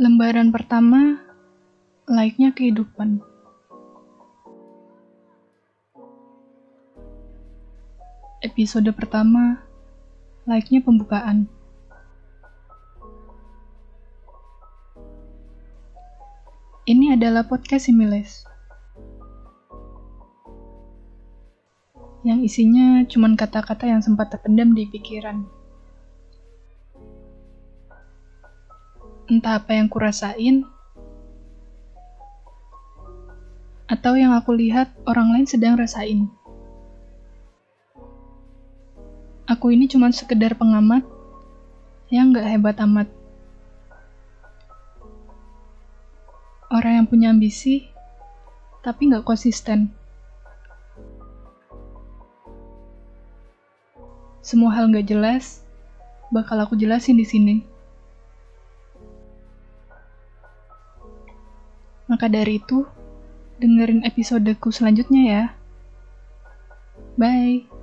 Lembaran pertama, like-nya kehidupan. Episode pertama, like-nya pembukaan. Ini adalah podcast Similes. Yang isinya cuma kata-kata yang sempat terpendam di pikiran. Entah apa yang kurasain, atau yang aku lihat orang lain sedang rasain. Aku ini cuma sekedar pengamat yang gak hebat amat. Orang yang punya ambisi, tapi gak konsisten. Semua hal gak jelas, bakal aku jelasin di sini. Maka dari itu, dengerin episodeku selanjutnya ya. Bye.